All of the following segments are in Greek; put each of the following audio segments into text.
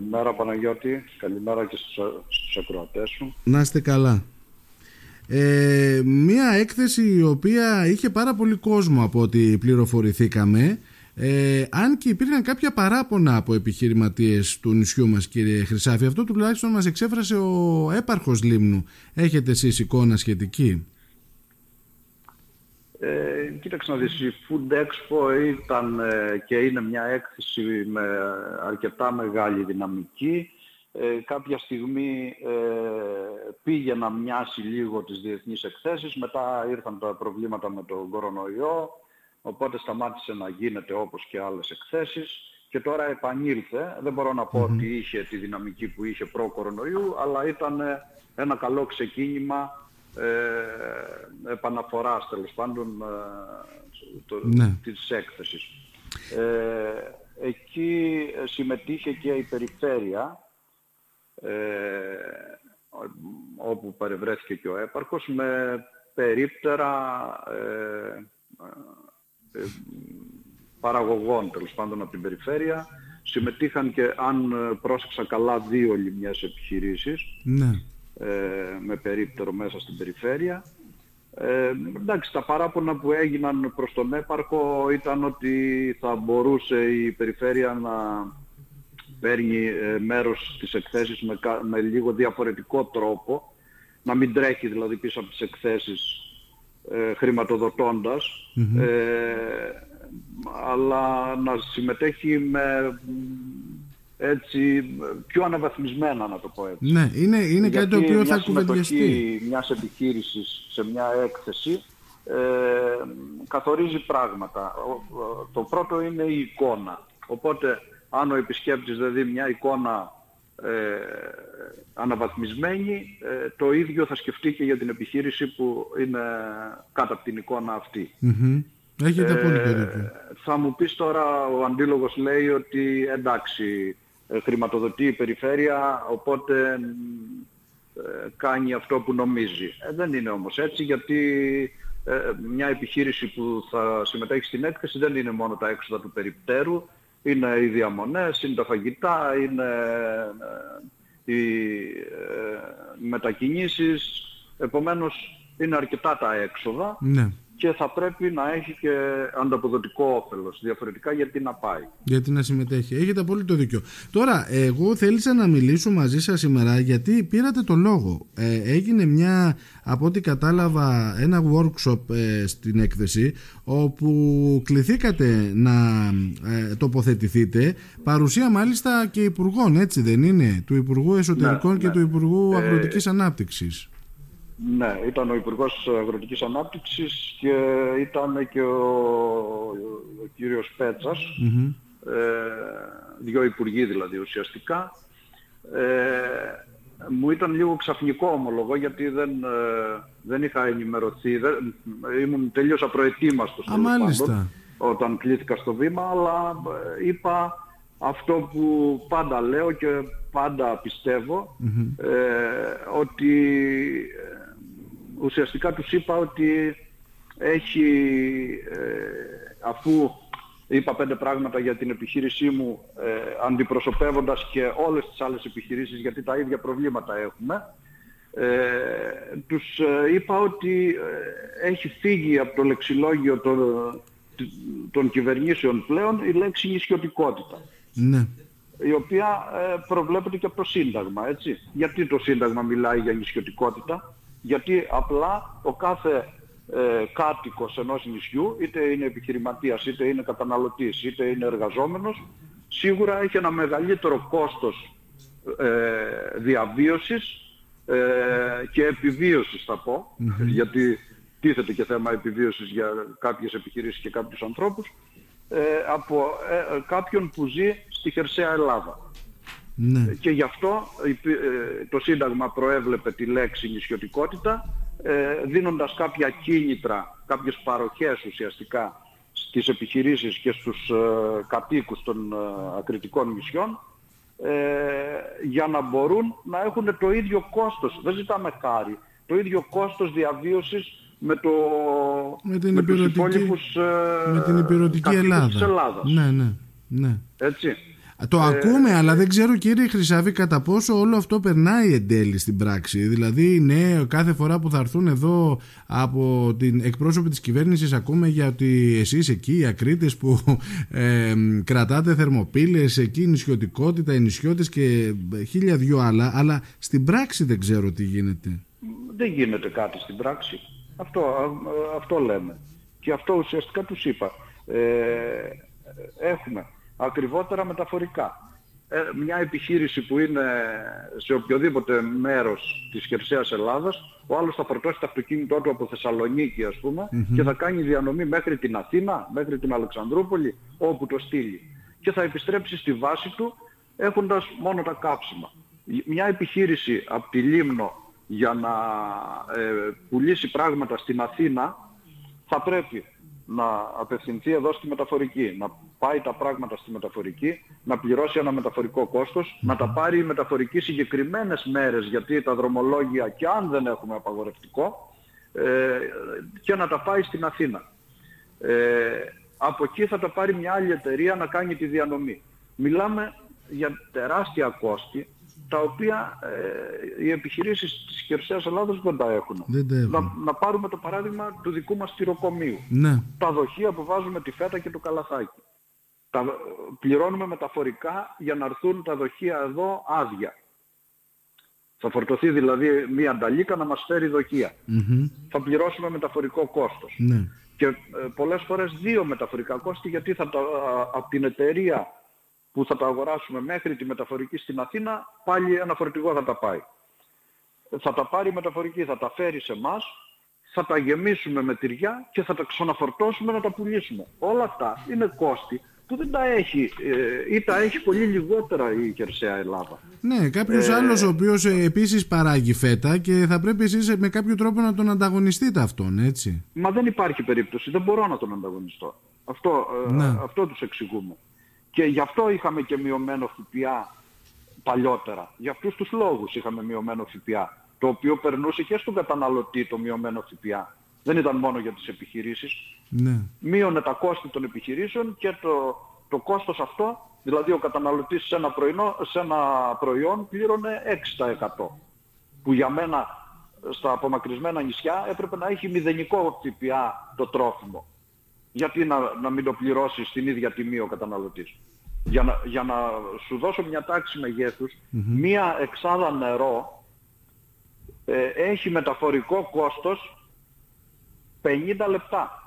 Καλημέρα Παναγιώτη, καλημέρα και στους, στους ακροατές σου. Να είστε καλά. Ε, μία έκθεση η οποία είχε πάρα πολύ κόσμο από ό,τι πληροφορηθήκαμε ε, αν και υπήρχαν κάποια παράπονα από επιχειρηματίες του νησιού μας κύριε Χρυσάφη αυτό τουλάχιστον μας εξέφρασε ο έπαρχος Λίμνου έχετε εσείς εικόνα σχετική; ε, κοίταξε να δεις, η Food Expo ήταν ε, και είναι μια έκθεση με αρκετά μεγάλη δυναμική. Ε, κάποια στιγμή ε, πήγε να μοιάσει λίγο τις διεθνείς εκθέσεις, μετά ήρθαν τα προβλήματα με τον κορονοϊό, οπότε σταμάτησε να γίνεται όπως και άλλες εκθέσεις και τώρα επανήλθε. Δεν μπορώ να πω ότι είχε τη δυναμική που είχε προ-κορονοϊού, αλλά ήταν ένα καλό ξεκίνημα ε, επαναφοράς τέλος πάντων ε, το, ναι. της έκθεσης. Ε, εκεί συμμετείχε και η περιφέρεια ε, όπου παρευρέθηκε και ο έπαρχος με περίπτερα ε, ε, παραγωγών τέλος πάντων από την περιφέρεια συμμετείχαν και αν πρόσεξα καλά δύο λιμιές επιχειρήσεις ναι. Ε, με περίπτερο μέσα στην περιφέρεια. Ε, εντάξει, τα παράπονα που έγιναν προς τον έπαρχο ήταν ότι θα μπορούσε η περιφέρεια να παίρνει ε, μέρος στις εκθέσεις με, με λίγο διαφορετικό τρόπο, να μην τρέχει δηλαδή πίσω από τις εκθέσεις ε, χρηματοδοτώντας, ε, αλλά να συμμετέχει με έτσι, πιο αναβαθμισμένα να το πω έτσι. Ναι, είναι, είναι κάτι το οποίο θα κουβεντιαστεί. μιας επιχείρησης σε μια έκθεση ε, καθορίζει πράγματα. Το πρώτο είναι η εικόνα. Οπότε αν ο επισκέπτης δεν δει μια εικόνα ε, αναβαθμισμένη, ε, το ίδιο θα σκεφτεί και για την επιχείρηση που είναι κάτω από την εικόνα αυτή. Έχετε ε, Θα μου πεις τώρα, ο αντίλογος λέει ότι εντάξει, ε, χρηματοδοτεί η περιφέρεια, οπότε ε, κάνει αυτό που νομίζει. Ε, δεν είναι όμως έτσι, γιατί μια επιχείρηση που θα συμμετέχει στην έκθεση δεν είναι μόνο τα έξοδα του περιπτέρου, είναι οι διαμονές, είναι τα φαγητά, είναι οι μετακινήσεις, επομένως είναι αρκετά τα έξοδα. Ναι και θα πρέπει να έχει και ανταποδοτικό όφελος. Διαφορετικά γιατί να πάει. Γιατί να συμμετέχει. Έχετε απόλυτο δίκιο. Τώρα, εγώ θέλησα να μιλήσω μαζί σας σήμερα γιατί πήρατε το λόγο. Ε, έγινε μια, από ό,τι κατάλαβα, ένα workshop ε, στην έκθεση όπου κληθήκατε να ε, τοποθετηθείτε παρουσία μάλιστα και υπουργών, έτσι δεν είναι, του Υπουργού Εσωτερικών ναι, και ναι. του Υπουργού Αγροτικής Ανάπτυξης. Ναι, ήταν ο Υπουργός Αγροτικής Ανάπτυξης και ήταν και ο, ο κύριος Πέτσας, ε, δύο υπουργοί δηλαδή ουσιαστικά. Ε, μου ήταν λίγο ξαφνικό ομολογώ γιατί δεν, ε, δεν είχα ενημερωθεί, δεν, ήμουν τελείως απροετοίμαστος Α, όταν κλήθηκα στο βήμα, αλλά ε, είπα αυτό που πάντα λέω και πάντα ότι ουσιαστικά τους είπα ότι έχει, ε, αφού είπα πέντε πράγματα για την επιχείρησή μου ε, αντιπροσωπεύοντας και όλες τις άλλες επιχειρήσεις γιατί τα ίδια προβλήματα έχουμε ε, τους ε, είπα ότι έχει φύγει από το λεξιλόγιο των, των κυβερνήσεων πλέον η λέξη νησιωτικότητα. Ναι. Η οποία προβλέπεται και από το Σύνταγμα, έτσι. Γιατί το Σύνταγμα μιλάει για νησιωτικότητα; Γιατί απλά ο κάθε ε, κάτοικος ενός νησιού, είτε είναι επιχειρηματίας, είτε είναι καταναλωτής, είτε είναι εργαζόμενος, σίγουρα έχει ένα μεγαλύτερο κόστος ε, διαβίωσης ε, και επιβίωσης θα πω, γιατί τίθεται και θέμα επιβίωσης για κάποιες επιχειρήσεις και κάποιους ανθρώπους, ε, από ε, κάποιον που ζει στη χερσαία Ελλάδα. Ναι. Και γι' αυτό ε, το Σύνταγμα προέβλεπε τη λέξη νησιωτικότητα ε, δίνοντας κάποια κίνητρα, κάποιες παροχές ουσιαστικά στις επιχειρήσεις και στους ε, κατοίκους των ακριτικών νησιών για να μπορούν να έχουν το ίδιο κόστος, δεν ζητάμε χάρη, το ίδιο κόστος διαβίωσης με, το, με, την με τους υπόλοιπους με την υπηρετική Ελλάδα. της Ελλάδας. Ναι, ναι, ναι. Έτσι. Το ακούμε, αλλά δεν ξέρω κύριε Χρυσάβη κατά πόσο όλο αυτό περνάει εν τέλει στην πράξη. Δηλαδή, ναι, κάθε φορά που θα έρθουν εδώ από την εκπρόσωπη της κυβέρνησης ακούμε για ότι εσείς εκεί οι ακρίτες που ε, κρατάτε θερμοπύλες, εκεί η νησιωτικότητα, οι νησιώτες και χίλια δυο άλλα, αλλά στην πράξη δεν ξέρω τι γίνεται. Δεν γίνεται κάτι στην πράξη. Αυτό, αυτό λέμε. Και αυτό ουσιαστικά τους είπα. Ε, έχουμε ακριβότερα μεταφορικά. Ε, μια επιχείρηση που είναι σε οποιοδήποτε μέρος της χερσαίας Ελλάδας, ο άλλος θα φορτώσει το αυτοκίνητό του από Θεσσαλονίκη ας πουμε και θα κάνει διανομή μέχρι την Αθήνα, μέχρι την Αλεξανδρούπολη, όπου το στείλει. Και θα επιστρέψει στη βάση του έχοντας μόνο τα κάψιμα. Μια επιχείρηση από τη Λίμνο για να ε, πουλήσει πράγματα στην Αθήνα θα πρέπει να απευθυνθεί εδώ στη μεταφορική, να πάει τα πράγματα στη μεταφορική, να πληρώσει ένα μεταφορικό κόστος, να τα πάρει η μεταφορική συγκεκριμένες μέρες, γιατί τα δρομολόγια και αν δεν έχουμε απαγορευτικό, ε, και να τα πάει στην Αθήνα. Ε, από εκεί θα τα πάρει μια άλλη εταιρεία να κάνει τη διανομή. Μιλάμε για τεράστια κόστη τα οποία ε, οι επιχειρήσεις της χερσαίας Ελλάδας δεν τα έχουν. Να, να, πάρουμε το παράδειγμα του δικού μας τυροκομείου. Ναι. Τα δοχεία που βάζουμε τη φέτα και το καλαθάκι. Τα πληρώνουμε μεταφορικά για να έρθουν τα δοχεία εδώ άδεια. Θα φορτωθεί δηλαδή μία ανταλίκα να μας φέρει Θα πληρώσουμε μεταφορικό κόστος. Ναι. Και ε, πολλές φορές δύο μεταφορικά κόστη γιατί θα τα, από την εταιρεία που θα τα αγοράσουμε μέχρι τη μεταφορική στην Αθήνα, πάλι ένα φορτηγό θα τα πάει. Θα τα πάρει η μεταφορική, θα τα φέρει σε εμάς, θα τα γεμίσουμε με τυριά και θα τα ξαναφορτώσουμε να τα πουλήσουμε. Όλα αυτά είναι κόστη που δεν τα έχει ε, ή τα έχει πολύ λιγότερα η χερσαία Ελλάδα. Ναι, κάποιος ε, άλλος ο οποίος ε, επίσης παράγει φέτα και θα πρέπει εσείς με κάποιο τρόπο να τον ανταγωνιστείτε αυτόν, έτσι; Μα δεν υπάρχει περίπτωση, δεν μπορώ να τον ανταγωνιστώ. Αυτό, ε, ναι. αυτό τους εξηγούμε. Και γι' αυτό είχαμε και μειωμένο ΦΠΑ παλιότερα. Για αυτούς τους λόγους είχαμε μειωμένο ΦΠΑ. Το οποίο περνούσε και στον καταναλωτή το μειωμένο ΦΠΑ. Δεν ήταν μόνο για τις επιχειρήσεις. Ναι. Μείωνε τα κόστη των επιχειρήσεων και το, το κόστος αυτό, δηλαδή ο καταναλωτής σε ένα, πρωινό, σε ένα προϊόν πλήρωνε 6%. Που για μένα στα απομακρυσμένα νησιά έπρεπε να έχει μηδενικό ΦΠΑ το τρόφιμο γιατί να, να μην το πληρώσεις στην ίδια τιμή ο καταναλωτής; Για να, για να σου δώσω μια τάξη μία εξάδα νερό ε, έχει μεταφορικό κόστος 50 λεπτά.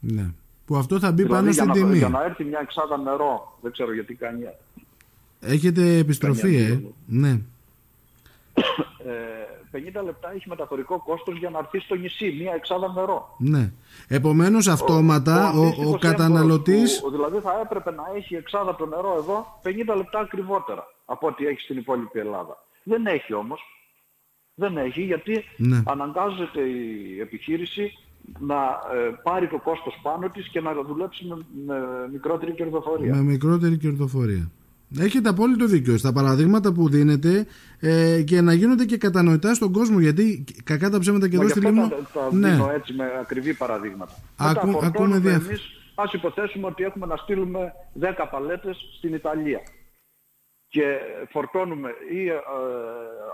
Ναι. Που αυτό θα μπει δηλαδή πάνω στην να, τιμή. Για να έρθει μια εξάδα νερό, δεν ξέρω γιατί κάνει. Έχετε επιστροφή, ε. Ναι. ε 50 λεπτά έχει μεταφορικό κόστος για να έρθει στο νησί, μία εξάδα νερό. Ναι. Επομένως αυτόματα ο, ο, ο καταναλωτής... Που, δηλαδή θα έπρεπε να έχει εξάδα το νερό εδώ 50 λεπτά ακριβότερα από ό,τι έχει στην υπόλοιπη Ελλάδα. Δεν έχει όμως. Δεν έχει γιατί ναι. αναγκάζεται η επιχείρηση να ε, πάρει το κόστος πάνω της και να δουλέψει με, με μικρότερη κερδοφορία. Με μικρότερη κερδοφορία. Έχετε απόλυτο δίκιο στα παραδείγματα που δίνετε ε, και να γίνονται και κατανοητά στον κόσμο γιατί κακά τα ψέματα και εδώ στη Λίμνο... Τα, τα ναι. δίνω έτσι με ακριβή παραδείγματα. Ακού, ακούμε Εμείς ας υποθέσουμε ότι έχουμε να στείλουμε 10 παλέτες στην Ιταλία και φορτώνουμε ή ε,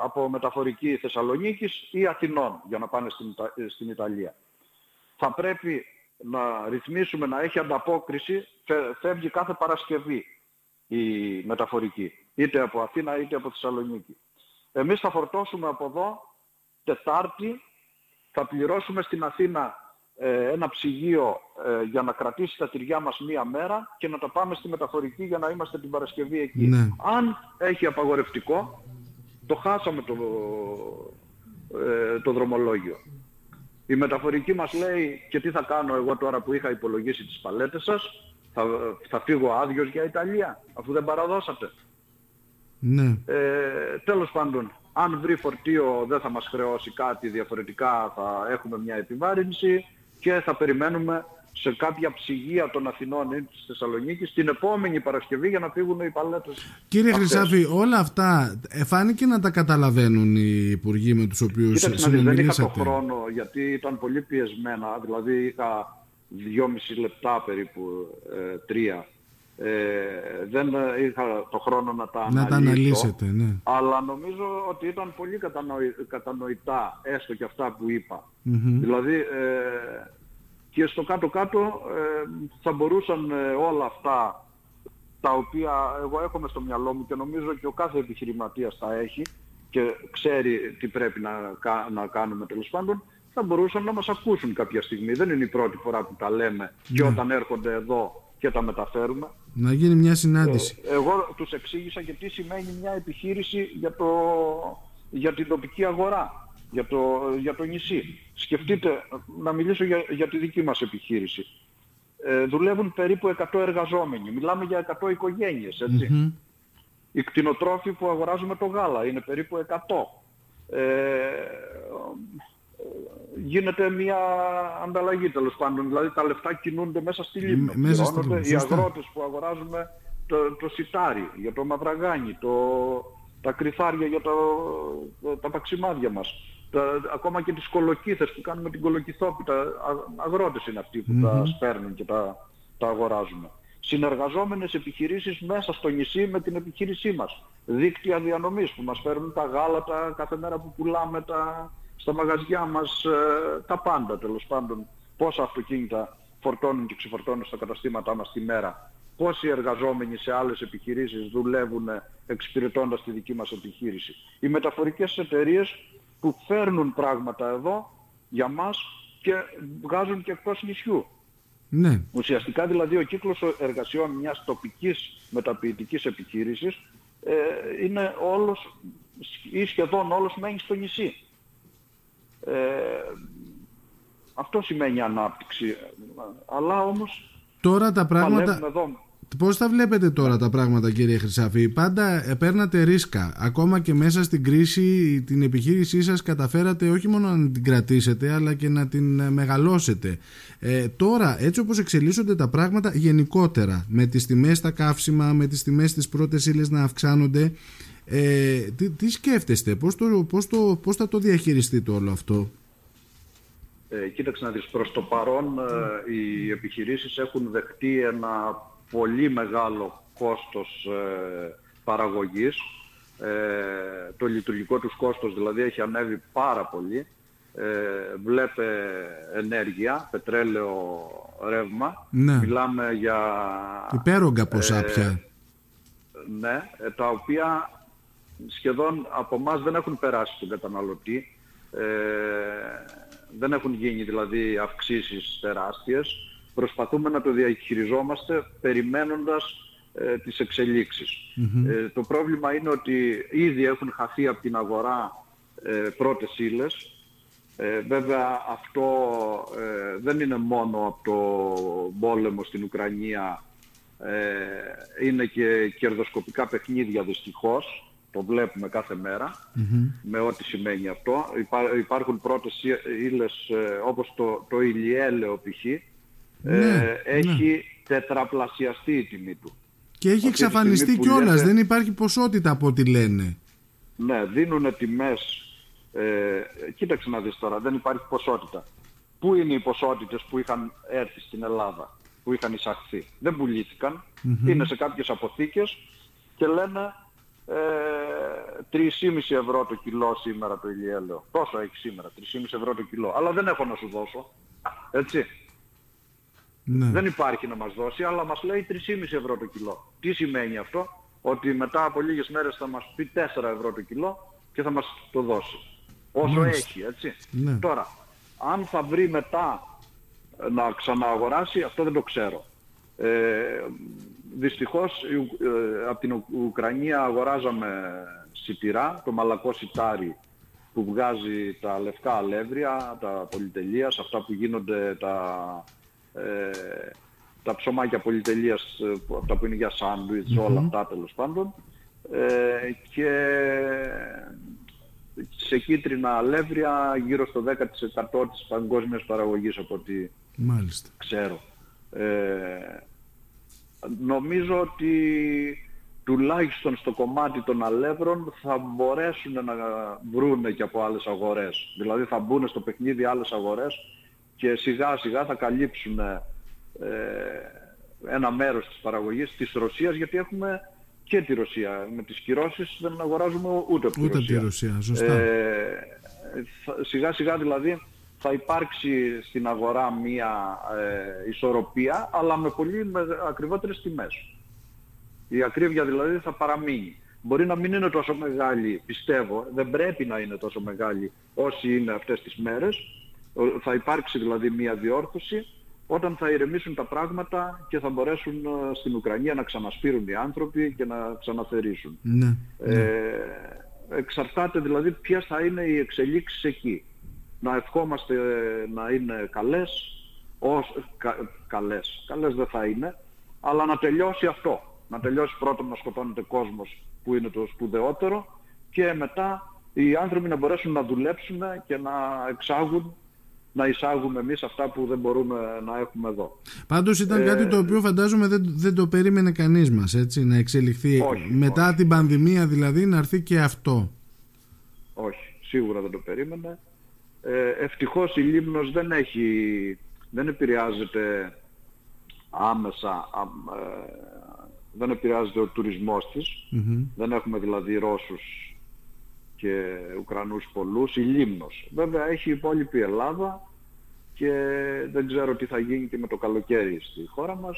από μεταφορική Θεσσαλονίκης ή Αθηνών για να πάνε στην, στην Ιταλία. Θα πρέπει να ρυθμίσουμε να έχει ανταπόκριση, φεύγει κάθε Παρασκευή η μεταφορική, είτε από Αθήνα είτε από Θεσσαλονίκη. Εμείς θα φορτώσουμε από εδώ Τετάρτη, θα πληρώσουμε στην Αθήνα ε, ένα ψυγείο ε, για να κρατήσει τα τυριά μας μία μέρα και να τα πάμε στη μεταφορική για να είμαστε την Παρασκευή εκεί. Ναι. Αν έχει απαγορευτικό, το χάσαμε το, ε, το δρομολόγιο. Η μεταφορική μας λέει και τι θα κάνω εγώ τώρα που είχα υπολογίσει τις παλέτες σας, θα, θα φύγω άδειος για Ιταλία, αφού δεν παραδώσατε. Ναι. Ε, τέλος πάντων, αν βρει φορτίο δεν θα μας χρεώσει κάτι διαφορετικά, θα έχουμε μια επιβάρυνση και θα περιμένουμε σε κάποια ψυγεία των Αθηνών ή της Θεσσαλονίκης την επόμενη Παρασκευή για να φύγουν οι παλέτες. Κύριε Χρυσάφη, όλα αυτά φάνηκε να τα καταλαβαίνουν οι υπουργοί με τους οποίους Κοίταξε, δεν είχα το χρόνο γιατί ήταν πολύ πιεσμένα, δηλαδή είχα δυόμιση λεπτά περίπου, ε, τρία Ε, δεν είχα το χρόνο να τα να αναλύσετε, ναι. αλλά νομίζω ότι ήταν πολύ κατανοητά έστω και αυτά που είπα. Δηλαδή ε, και στο κάτω-κάτω ε, θα μπορούσαν ε, όλα αυτά τα οποία εγώ έχω στο μυαλό μου και νομίζω και ο κάθε επιχειρηματίας τα έχει και ξέρει τι πρέπει να, να κάνουμε τέλος πάντων, θα μπορούσαν να μας ακούσουν κάποια στιγμή. Δεν είναι η πρώτη φορά που τα λέμε και ναι. όταν έρχονται εδώ και τα μεταφέρουμε. Να γίνει μια συνάντηση. Ε, εγώ τους εξήγησα και τι σημαίνει μια επιχείρηση για, το, για την τοπική αγορά, για το, για το νησί. Σκεφτείτε, να μιλήσω για, για τη δική μας επιχείρηση. Ε, δουλεύουν περίπου 100 εργαζόμενοι. Μιλάμε για 100 οικογένειες, έτσι. Οι κτηνοτρόφοι που αγοράζουμε το γάλα είναι περίπου 100. Ε, γίνεται μια ανταλλαγή τέλος πάντων. Δηλαδή τα λεφτά κινούνται μέσα στη λίμνη. Μέσα στη λίμνη. Οι αγρότες που αγοράζουμε το, το σιτάρι, για το μαυραγάνι, το, τα κρυφάρια για το, τα παξιμάδια μας. Τα, ακόμα και τις κολοκύθες που κάνουμε την κολοκυθόπη, τα αγρότες είναι αυτοί που τα σπέρνουν και τα, τα αγοράζουμε. Συνεργαζόμενες επιχειρήσεις μέσα στο νησί με την επιχείρησή μας. Δίκτυα διανομής που μας φέρνουν τα γάλατα κάθε μέρα που πουλάμε, τα, στα μαγαζιά μας ε, τα πάντα τέλος πάντων. Πόσα αυτοκίνητα φορτώνουν και ξεφορτώνουν στα καταστήματά μας τη μέρα. Πόσοι εργαζόμενοι σε άλλες επιχειρήσεις δουλεύουν εξυπηρετώντας τη δική μας επιχείρηση. Οι μεταφορικές εταιρείες που φέρνουν πράγματα εδώ για μας και βγάζουν και εκτός νησιού. Ναι. Ουσιαστικά δηλαδή ο κύκλος εργασιών μιας τοπικής μεταποιητικής επιχείρησης ε, είναι όλος ή σχεδόν όλος μένει στο νησί. Ε, αυτό σημαίνει ανάπτυξη. Αλλά όμως Τώρα τα πράγματα... Πώς τα βλέπετε τώρα τα πράγματα κύριε Χρυσάφη; Πάντα παίρνατε ρίσκα Ακόμα και μέσα στην κρίση την επιχείρησή σας καταφέρατε όχι μόνο να την κρατήσετε Αλλά και να την μεγαλώσετε ε, Τώρα έτσι όπως εξελίσσονται τα πράγματα γενικότερα Με τις τιμές στα καύσιμα Με τις τιμές στις πρώτες ύλες να αυξάνονται ε, τι, τι σκέφτεστε, πώς, το, πώς, το, πώς θα το διαχειριστείτε όλο αυτό; Ε, κοίταξε να δεις, προς το παρόν ε, οι επιχειρήσεις έχουν δεχτεί ένα πολύ μεγάλο κόστος ε, παραγωγής. Ε, το λειτουργικό τους κόστος δηλαδή έχει ανέβει πάρα πολύ. Ε, βλέπε ενέργεια, πετρέλαιο, ρεύμα. Ναι. Μιλάμε για... Υπέρογκα ποσά πια. Ναι, τα οποία σχεδόν από εμάς δεν έχουν περάσει τον καταναλωτή. Ε, δεν έχουν γίνει δηλαδή αυξήσεις τεράστιες. Προσπαθούμε να το διαχειριζόμαστε περιμένοντας ε, τις εξελιξεις Ε, το πρόβλημα είναι ότι ήδη έχουν χαθεί από την αγορά ε, πρώτες ύλες. Ε, βέβαια αυτό ε, δεν είναι μόνο από το πόλεμο στην Ουκρανία, ε, είναι και κερδοσκοπικά παιχνίδια δυστυχώς το βλέπουμε κάθε με ό,τι σημαίνει αυτό. υπάρχουν πρώτες ύλες ε, όπως το, το ηλιέλαιο π.χ. Ε, ναι, έχει ναι. τετραπλασιαστεί η τιμή του. Και έχει εξαφανιστεί κιόλας, δεν υπάρχει ποσότητα από ό,τι λένε. Ναι, δίνουν τιμές. Ε, κοίταξε να δεις τώρα, δεν υπάρχει ποσότητα. Πού είναι οι ποσότητες που είχαν έρθει στην Ελλάδα, που είχαν εισαχθεί; Δεν πουληθηκαν είναι σε κάποιες αποθήκες και λένε 3,5 ε, ευρώ το κιλό σήμερα το ηλιέλαιο. Τόσο έχει σήμερα, 3,5 ευρώ το κιλό. Αλλά δεν έχω να σου δώσω. Έτσι. Ναι. Δεν υπάρχει να μας δώσει, αλλά μας λέει 3,5 ευρώ το κιλό. Τι σημαίνει αυτό; Ότι μετά από λίγες μέρες θα μας πει 4 ευρώ το κιλό και θα μας το δώσει. Όσο έχει, έτσι. Ναι. Τώρα, αν θα βρει μετά να ξανααγοράσει, αυτό δεν το ξέρω. Ε, δυστυχώς ε, από την Ουκρανία αγοράζαμε σιτηρά, το μαλακό σιτάρι που βγάζει τα λευκά αλεύρια, τα πολυτελείας, αυτά που γίνονται τα, ε, τα ψωμάκια πολυτελείας, ε, αυτά που είναι για σάντουιτς, όλα αυτά τέλος πάντων. Ε, και σε κίτρινα αλεύρια γύρω στο 10% της παγκόσμιας παραγωγής από ό,τι ξέρω. Ε, νομίζω ότι τουλάχιστον στο κομμάτι των αλεύρων θα μπορέσουν να βρουν και από άλλες αγορές. Δηλαδή θα μπουν στο παιχνίδι άλλες αγορές και σιγά σιγά θα καλύψουν ε, ένα μέρος της παραγωγής της Ρωσίας γιατί έχουμε και τη Ρωσία. Με τις κυρώσεις δεν αγοράζουμε ούτε από τη Ούτε Ρωσία. τη Ρωσία, σωστά. Ε, σιγά σιγά δηλαδή θα υπάρξει στην αγορά μία ε, ισορροπία αλλά με πολύ με ακριβότερες τιμές. Η ακρίβεια δηλαδή θα παραμείνει. Μπορεί να μην είναι τόσο μεγάλη, πιστεύω, δεν πρέπει να είναι τόσο μεγάλη όσοι είναι αυτές τις μέρες. Θα υπάρξει δηλαδή μία διόρθωση όταν θα ηρεμήσουν τα πράγματα και θα μπορέσουν ε, στην Ουκρανία να ξανασπείρουν οι άνθρωποι και να ξαναθερήσουν. Ναι, ναι. Ε, εξαρτάται δηλαδή ποιες θα είναι οι εξελίξεις εκεί. Να ευχόμαστε να είναι καλές, ως, κα, καλές, καλές δεν θα είναι, αλλά να τελειώσει αυτό. Να τελειώσει πρώτον να σκοτώνεται κόσμος που είναι το σπουδαιότερο και μετά οι άνθρωποι να μπορέσουν να δουλέψουν και να εξάγουν να εισάγουμε εμείς αυτά που δεν μπορούμε να έχουμε εδώ. Πάντως ήταν κάτι το οποίο φαντάζομαι δεν, δεν το περίμενε κανείς μας, έτσι, να εξελιχθεί όχι, μετά όχι. την πανδημία δηλαδή να έρθει και αυτό. Όχι, σίγουρα δεν το περίμενε. Ε, ευτυχώς η Λίμνος δεν έχει, δεν επηρεάζεται άμεσα, α, ε, δεν επηρεάζεται ο τουρισμός της. Δεν έχουμε δηλαδή Ρώσους και Ουκρανούς πολλούς, η Λίμνος. Βέβαια έχει η υπόλοιπη Ελλάδα και δεν ξέρω τι θα γίνει και με το καλοκαίρι στη χώρα μας.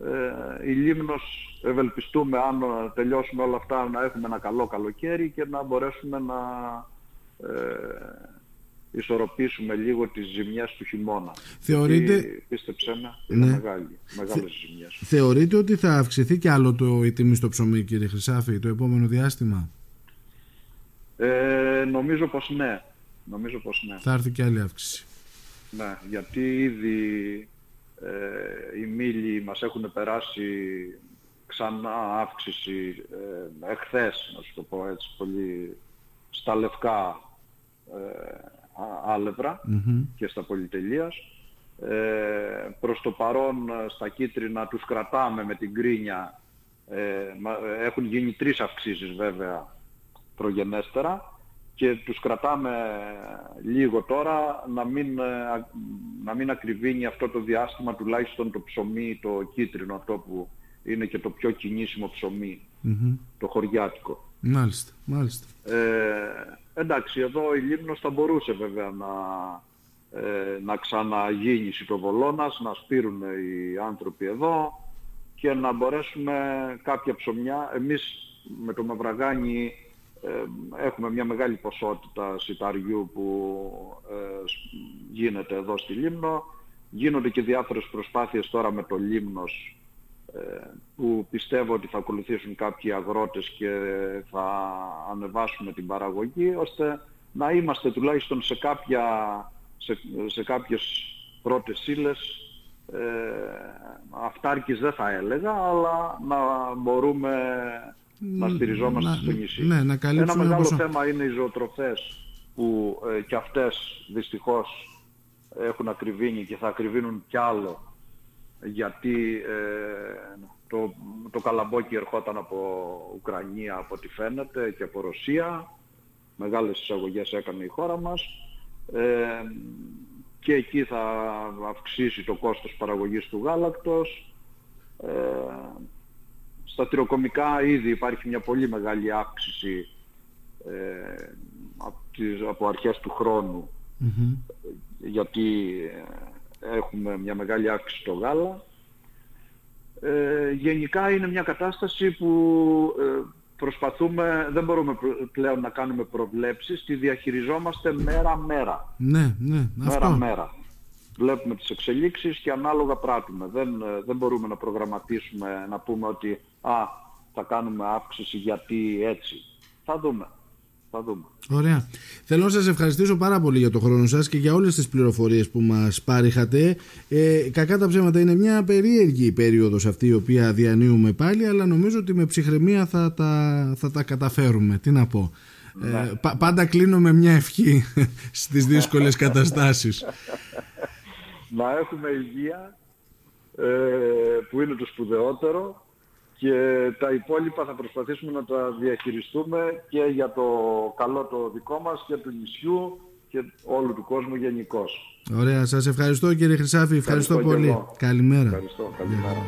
Ε, η Λίμνος ευελπιστούμε αν τελειώσουμε όλα αυτά να έχουμε ένα καλό καλοκαίρι και να μπορέσουμε να ε, ισορροπήσουμε λίγο τις ζημιές του χειμώνα. Θεωρείτε... Γιατί, πίστεψέ με, είναι Ναι. μεγάλη, μεγάλες ζημιές. Θεωρείτε ότι θα αυξηθεί και άλλο το, η τιμή στο ψωμί κύριε Χρυσάφη το επόμενο διάστημα; Ε, νομίζω πως ναι. Νομίζω πως ναι. Θα έρθει και άλλη αύξηση. Ναι, γιατί ήδη ε, οι μήλοι μας έχουν περάσει ξανά αύξηση ε, εχθές, να σου το πω έτσι, πολύ στα λευκά ε, α- άλευρα Μμμ. και στα πολυτελείας. Ε, προς το παρόν ε, στα κίτρινα τους κρατάμε με την κρίνια. Ε, μα- έχουν γίνει τρεις αυξήσεις βέβαια προγενέστερα και τους κρατάμε λίγο τώρα να μην, ε, α- να μην ακριβίνει αυτό το διάστημα τουλάχιστον το ψωμί, το κίτρινο αυτό που είναι και το πιο κινήσιμο ψωμί, Μμμ. το χωριάτικο. Μάλιστα, μάλιστα. Ε, εντάξει, εδώ η Λίμνος θα μπορούσε βέβαια να, ε, να ξαναγίνει σιτοβολώνας, να σπείρουν οι άνθρωποι εδώ και να μπορέσουμε κάποια ψωμιά. Εμείς με το Μαυραγάνι ε, έχουμε μια μεγάλη ποσότητα σιταριού που ε, σ- γίνεται εδώ στη Λίμνο. Γίνονται και διάφορες προσπάθειες τώρα με το Λίμνος ε, που πιστεύω ότι θα ακολουθήσουν κάποιοι αγρότες και θα ανεβάσουμε την παραγωγή ώστε να είμαστε τουλάχιστον σε, κάποια, σε, σε κάποιες πρώτες ύλες ε, αυτάρκης δεν θα έλεγα αλλά να μπορούμε να στηριζόμαστε να- στο νησί. ναι, να καλύψουμε Ένα μεγάλο πόσο- θέμα είναι οι ζωοτροφές που ε, και αυτές δυστυχώς έχουν ακριβήνει και θα ακριβίνουν κι άλλο γιατί ε, το, το καλαμπόκι ερχόταν από Ουκρανία από ό,τι φαίνεται και από Ρωσία. Μεγάλες εισαγωγές έκανε η χώρα μας. Ε, και εκεί θα αυξήσει το κόστος παραγωγής του γάλακτος. Ε, στα τυροκομικά ήδη υπάρχει μια πολύ μεγάλη αύξηση ε, από, τις, από αρχές του χρόνου Μμμ. γιατί ε, έχουμε μια μεγάλη αύξηση στο γάλα. Ε, γενικά είναι μια κατάσταση που ε, προσπαθούμε, δεν μπορούμε προ- πλέον να κάνουμε προβλέψεις, τη διαχειριζόμαστε μέρα-μέρα. Ναι, ναι, αυτό. Μέρα-μέρα. Βλέπουμε τις εξελίξεις και ανάλογα πράττουμε. Δεν, ε, δεν μπορούμε να προγραμματίσουμε, να πούμε ότι α, θα κάνουμε αύξηση γιατί έτσι. Θα δούμε. Θα δούμε. Ωραία. Θέλω να σας ευχαριστήσω πάρα πολύ για το χρόνο σας και για όλες τις πληροφορίες που μας πάρηχατε. Ε, κακά τα ψέματα είναι μια περίεργη η περίοδος αυτή η οποία διανύουμε πάλι αλλά νομίζω ότι με ψυχραιμία θα τα, θα τα καταφέρουμε. Τι να πω. Ε, πα- πάντα κλείνω με μια ευχή στις δύσκολες καταστάσεις. να έχουμε υγεία ε, που είναι το σπουδαιότερο και τα υπόλοιπα θα προσπαθήσουμε να τα διαχειριστούμε και για το καλό το δικό μας και του νησιού και όλου του κόσμου γενικώς. Ωραία, σας ευχαριστώ κύριε Χρυσάφη, ευχαριστώ, Ευχαριστώ και πολύ. εγώ. Καλημέρα. Ευχαριστώ. Καλημέρα.